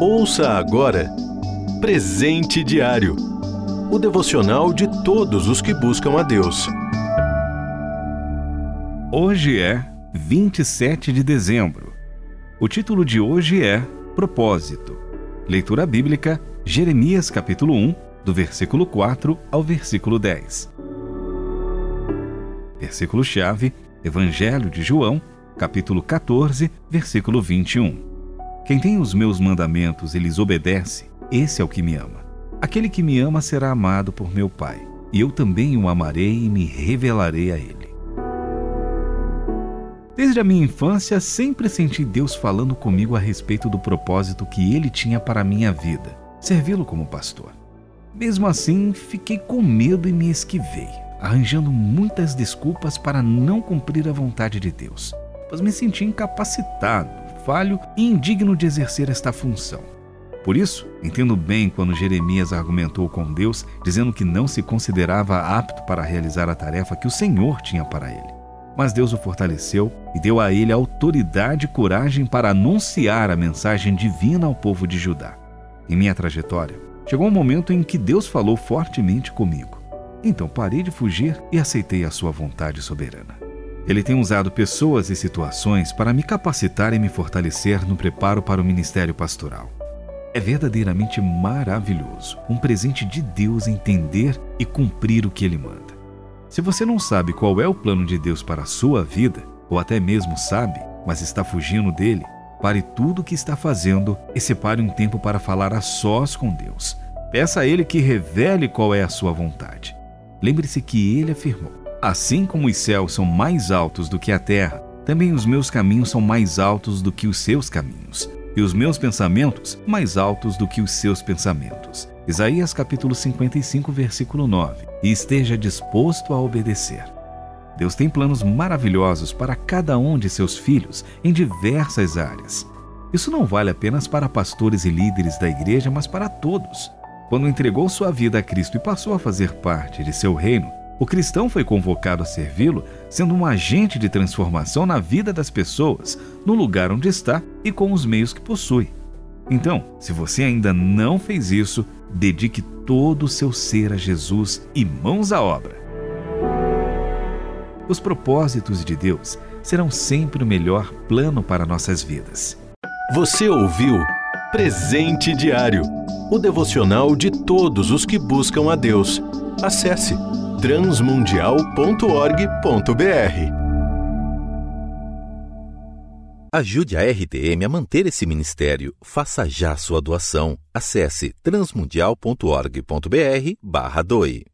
Ouça agora Presente Diário o devocional de todos os que buscam a Deus. Hoje é 27 de dezembro. O título de hoje é Propósito. Leitura bíblica, Jeremias capítulo 1, do versículo 4 ao versículo 10. Versículo-chave, Evangelho de João, capítulo 14, versículo 21. Quem tem os meus mandamentos e lhes obedece, esse é o que me ama. Aquele que me ama será amado por meu Pai, e eu também o amarei e me revelarei a ele. Desde a minha infância, sempre senti Deus falando comigo a respeito do propósito que ele tinha para a minha vida, servi-lo como pastor. Mesmo assim, fiquei com medo e me esquivei, arranjando muitas desculpas para não cumprir a vontade de Deus, pois me senti incapacitado, falho e indigno de exercer esta função. Por isso, entendo bem quando Jeremias argumentou com Deus, dizendo que não se considerava apto para realizar a tarefa que o Senhor tinha para ele. Mas Deus o fortaleceu e deu a ele autoridade e coragem para anunciar a mensagem divina ao povo de Judá. Em minha trajetória, chegou um momento em que Deus falou fortemente comigo. Então parei de fugir e aceitei a sua vontade soberana. Ele tem usado pessoas e situações para me capacitar e me fortalecer no preparo para o ministério pastoral. É verdadeiramente maravilhoso, um presente de Deus entender e cumprir o que Ele manda. Se você não sabe qual é o plano de Deus para a sua vida, ou até mesmo sabe, mas está fugindo dele, pare tudo o que está fazendo e separe um tempo para falar a sós com Deus. Peça a Ele que revele qual é a sua vontade. Lembre-se que Ele afirmou: Assim como os céus são mais altos do que a terra, também os meus caminhos são mais altos do que os seus caminhos e os meus pensamentos mais altos do que os seus pensamentos. Isaías capítulo 55, versículo 9. E esteja disposto a obedecer. Deus tem planos maravilhosos para cada um de seus filhos em diversas áreas. Isso não vale apenas para pastores e líderes da igreja, mas para todos. Quando entregou sua vida a Cristo e passou a fazer parte de seu reino, o cristão foi convocado a servi-lo, sendo um agente de transformação na vida das pessoas, no lugar onde está e com os meios que possui. Então, se você ainda não fez isso, dedique todo o seu ser a Jesus e mãos à obra. Os propósitos de Deus serão sempre o melhor plano para nossas vidas. Você ouviu Presente Diário o devocional de todos os que buscam a Deus. Acesse transmundial.org.br. Ajude a RTM a manter esse ministério. Faça já sua doação. Acesse transmundial.org.br/doe.